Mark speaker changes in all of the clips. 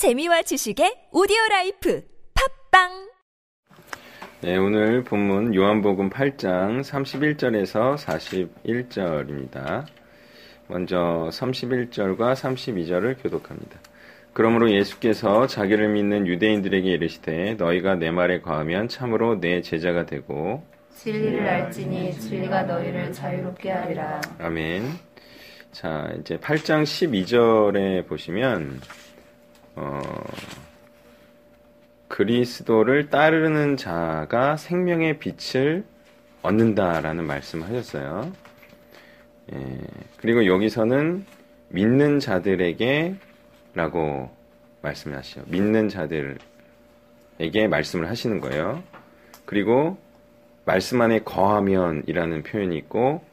Speaker 1: 재미와 지식의 오디오 life 팟빵
Speaker 2: 네, 오늘 본문 요한복음 8장 31절에서 41절입니다. 먼저 31절과 32절을 교독합니다. 그러므로 예수께서 자기를 믿는 유대인들에게 이르시되 너희가 내 말에 거하면 참으로 내 제자가 되고
Speaker 3: 진리를 알지니 진리가 너희를 자유롭게 하리라.
Speaker 2: 아멘. 자, 이제 8장 12절에 보시면 어, 그리스도를 따르는 자가 생명의 빛을 얻는다라는 말씀을 하셨어요. 예, 그리고 여기서는 믿는 자들에게 라고 말씀을 하시죠. 믿는 자들에게 말씀을 하시는 거예요. 그리고 말씀 안에 거하면이라는 표현이 있고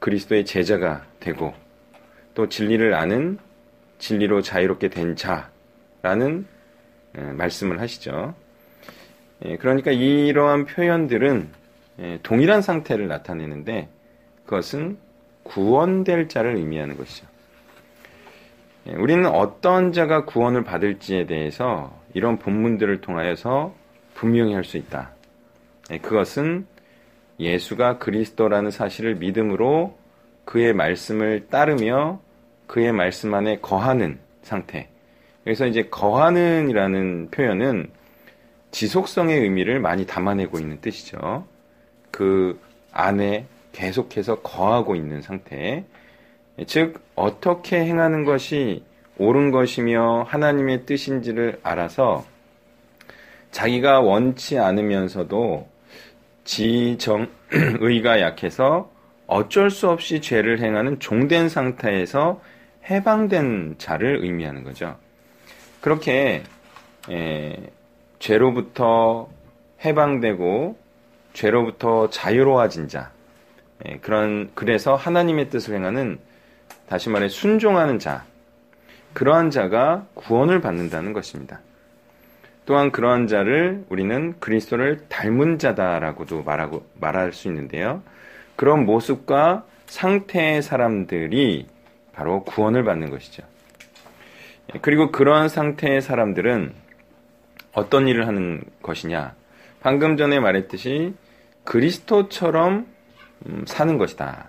Speaker 2: 그리스도의 제자가 되고 또 진리를 아는 진리로 자유롭게 된 자라는 예, 말씀을 하시죠. 예, 그러니까 이러한 표현들은 예, 동일한 상태를 나타내는데 그것은 구원될 자를 의미하는 것이죠. 우리는 어떤 자가 구원을 받을지에 대해서 이런 본문들을 통하여서 분명히 할 수 있다. 그것은 예수가 그리스도라는 사실을 믿음으로 그의 말씀을 따르며 그의 말씀 안에 거하는 상태. 그래서 이제 거하는이라는 표현은 지속성의 의미를 많이 담아내고 있는 뜻이죠. 그 안에 계속해서 거하고 있는 상태. 즉, 어떻게 행하는 것이 옳은 것이며 하나님의 뜻인지를 알아서 자기가 원치 않으면서도 지정의가 약해서 어쩔 수 없이 죄를 행하는 종된 상태에서 해방된 자를 의미하는 거죠. 그렇게 에, 죄로부터 해방되고 죄로부터 자유로워진 자, 에, 그런 그래서 하나님의 뜻을 행하는 다시 말해 순종하는 자, 그러한 자가 구원을 받는다는 것입니다. 또한 그러한 자를 우리는 그리스도를 닮은 자다라고도 말하고 말할 수 있는데요. 그런 모습과 상태의 사람들이 바로 구원을 받는 것이죠. 그리고 그러한 상태의 사람들은 어떤 일을 하는 것이냐? 방금 전에 말했듯이 그리스도처럼 음, 사는 것이다.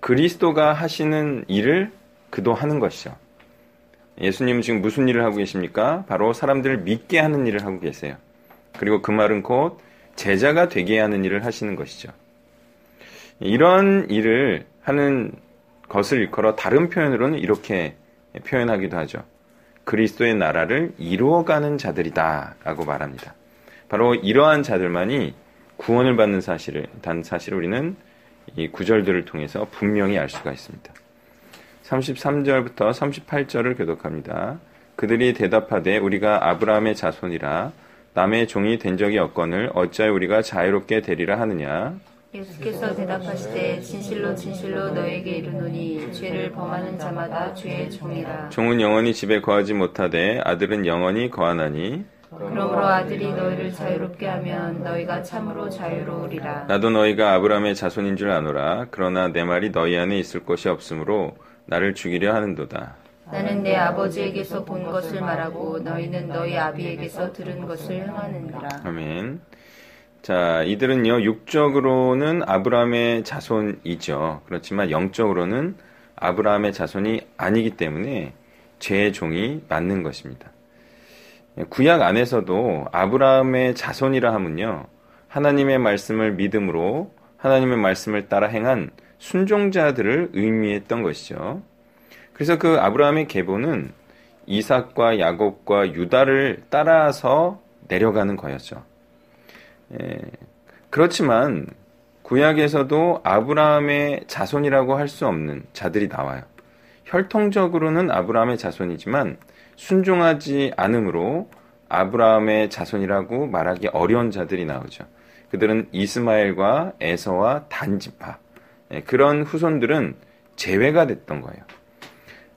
Speaker 2: 그리스도가 하시는 일을 그도 하는 것이죠. 예수님은 지금 무슨 일을 하고 계십니까? 바로 사람들을 믿게 하는 일을 하고 계세요. 그리고 그 말은 곧 제자가 되게 하는 일을 하시는 것이죠. 이런 일을 하는 것을 일컬어 다른 표현으로는 이렇게 표현하기도 하죠. 그리스도의 나라를 이루어가는 자들이다 라고 말합니다. 바로 이러한 자들만이 구원을 받는 사실을, 단 사실을 우리는 이 구절들을 통해서 분명히 알 수가 있습니다. 33절부터 38절을 교독합니다. 그들이 대답하되 우리가 아브라함의 자손이라 남의 종이 된 적이 없거늘 어찌하여 우리가 자유롭게 되리라 하느냐
Speaker 3: 예수께서 대답하시되 진실로 진실로 너에게 이르노니 죄를 범하는 자마다 죄의 종이라
Speaker 2: 종은 영원히 집에 거하지 못하되 아들은 영원히 거하나니
Speaker 3: 그러므로 아들이 너희를 자유롭게 하면 너희가 참으로 자유로우리라
Speaker 2: 나도 너희가 아브라함의 자손인 줄 아노라 그러나 내 말이 너희 안에 있을 것이 없으므로 나를 죽이려 하는도다.
Speaker 3: 나는 내 아버지에게서 본 것을 말하고 너희는 너희 아비에게서 들은 것을 행하느니라.
Speaker 2: 아멘. 자, 이들은요, 육적으로는 아브라함의 자손이죠. 그렇지만 영적으로는 아브라함의 자손이 아니기 때문에 죄의 종이 맞는 것입니다. 구약 안에서도 아브라함의 자손이라 하면요, 하나님의 말씀을 믿음으로 하나님의 말씀을 따라 행한 순종자들을 의미했던 것이죠. 그래서 그 아브라함의 계보는 이삭과 야곱과 유다를 따라서 내려가는 거였죠. 예, 그렇지만 구약에서도 아브라함의 자손이라고 할 수 없는 자들이 나와요. 혈통적으로는 아브라함의 자손이지만 순종하지 않으므로 아브라함의 자손이라고 말하기 어려운 자들이 나오죠. 그들은 이스마엘과 에서와 단지파 예, 그런 후손들은 제외가 됐던 거예요.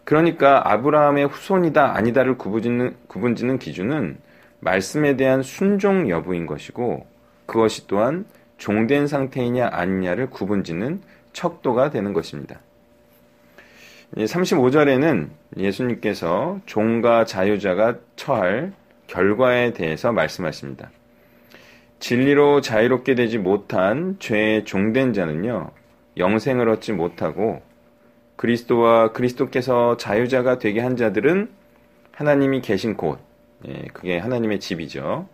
Speaker 2: 그러니까 아브라함의 후손이다 아니다를 구분짓는, 구분짓는 기준은 말씀에 대한 순종 여부인 것이고 그것이 또한 종된 상태이냐 아니냐를 구분짓는 척도가 되는 것입니다. 35절에는 예수님께서 종과 자유자가 처할 결과에 대해서 말씀하십니다. 진리로 자유롭게 되지 못한 죄의 종된 자는요, 영생을 얻지 못하고 그리스도와 그리스도께서 자유자가 되게 한 자들은 하나님이 계신 곳, 예, 그게 하나님의 집이죠.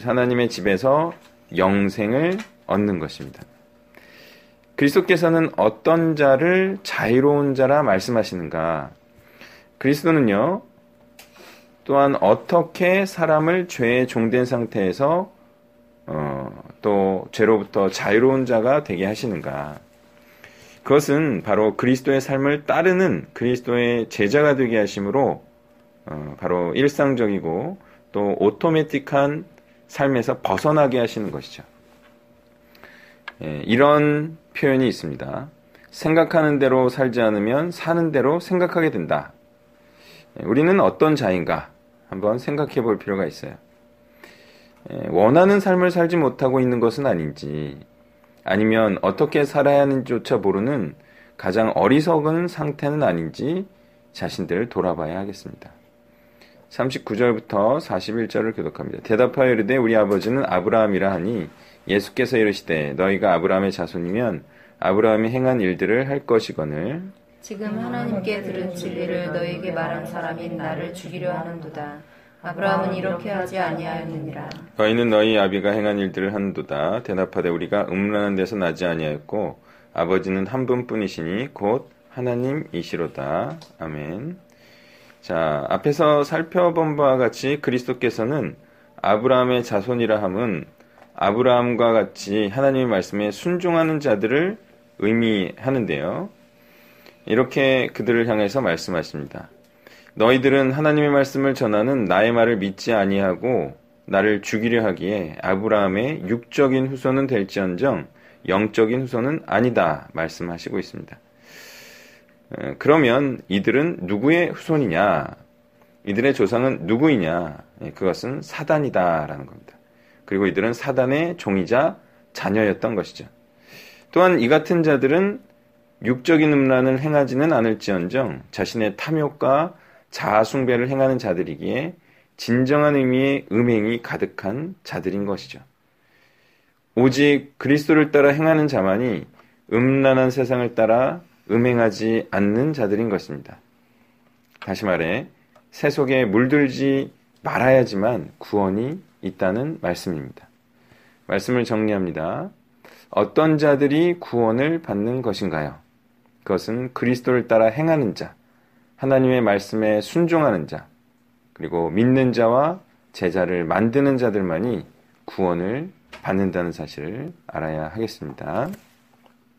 Speaker 2: 하나님의 집에서 영생을 얻는 것입니다. 그리스도께서는 어떤 자를 자유로운 자라 말씀하시는가? 그리스도는요, 또한 어떻게 사람을 죄에 종된 상태에서 어, 또 죄로부터 자유로운 자가 되게 하시는가? 그것은 바로 그리스도의 삶을 따르는 그리스도의 제자가 되게 하심으로 어, 바로 일상적이고 또 오토매틱한 삶에서 벗어나게 하시는 것이죠. 예, 이런 표현이 있습니다. 생각하는 대로 살지 않으면 사는 대로 생각하게 된다. 예, 우리는 어떤 자인가 한번 생각해 볼 필요가 있어요. 예, 원하는 삶을 살지 못하고 있는 것은 아닌지, 아니면 어떻게 살아야 하는지조차 모르는 가장 어리석은 상태는 아닌지 자신들을 돌아봐야 하겠습니다. 39절부터 41절을 교독합니다. 대답하여 이르되 우리 아버지는 아브라함이라 하니 예수께서 이르시되 너희가 아브라함의 자손이면 아브라함이 행한 일들을 할 것이거늘
Speaker 3: 지금 하나님께 들은 진리를 너에게 말한 사람인 나를 죽이려 하는도다. 아브라함은 이렇게 하지 아니하였느니라.
Speaker 2: 너희는 너희 아비가 행한 일들을 한도다. 대답하되 우리가 음란한 데서 나지 아니하였고 아버지는 한 분뿐이시니 곧 하나님이시로다. 아멘. 자, 앞에서 살펴본 바와 같이 그리스도께서는 아브라함의 자손이라 함은 아브라함과 같이 하나님의 말씀에 순종하는 자들을 의미하는데요. 이렇게 그들을 향해서 말씀하십니다. 너희들은 하나님의 말씀을 전하는 나의 말을 믿지 아니하고 나를 죽이려 하기에 아브라함의 육적인 후손은 될지언정 영적인 후손은 아니다 말씀하시고 있습니다. 그러면 이들은 누구의 후손이냐? 이들의 조상은 누구이냐? 예, 그것은 사단이다라는 겁니다. 그리고 이들은 사단의 종이자 자녀였던 것이죠. 또한 이 같은 자들은 육적인 음란을 행하지는 않을지언정 자신의 탐욕과 자아숭배를 행하는 자들이기에 진정한 의미의 음행이 가득한 자들인 것이죠. 오직 그리스도를 따라 행하는 자만이 음란한 세상을 따라 음행하지 않는 자들인 것입니다. 다시 말해, 세속에 물들지 말아야지만 구원이 있다는 말씀입니다. 말씀을 정리합니다. 어떤 자들이 구원을 받는 것인가요? 그것은 그리스도를 따라 행하는 자, 하나님의 말씀에 순종하는 자, 그리고 믿는 자와 제자를 만드는 자들만이 구원을 받는다는 사실을 알아야 하겠습니다.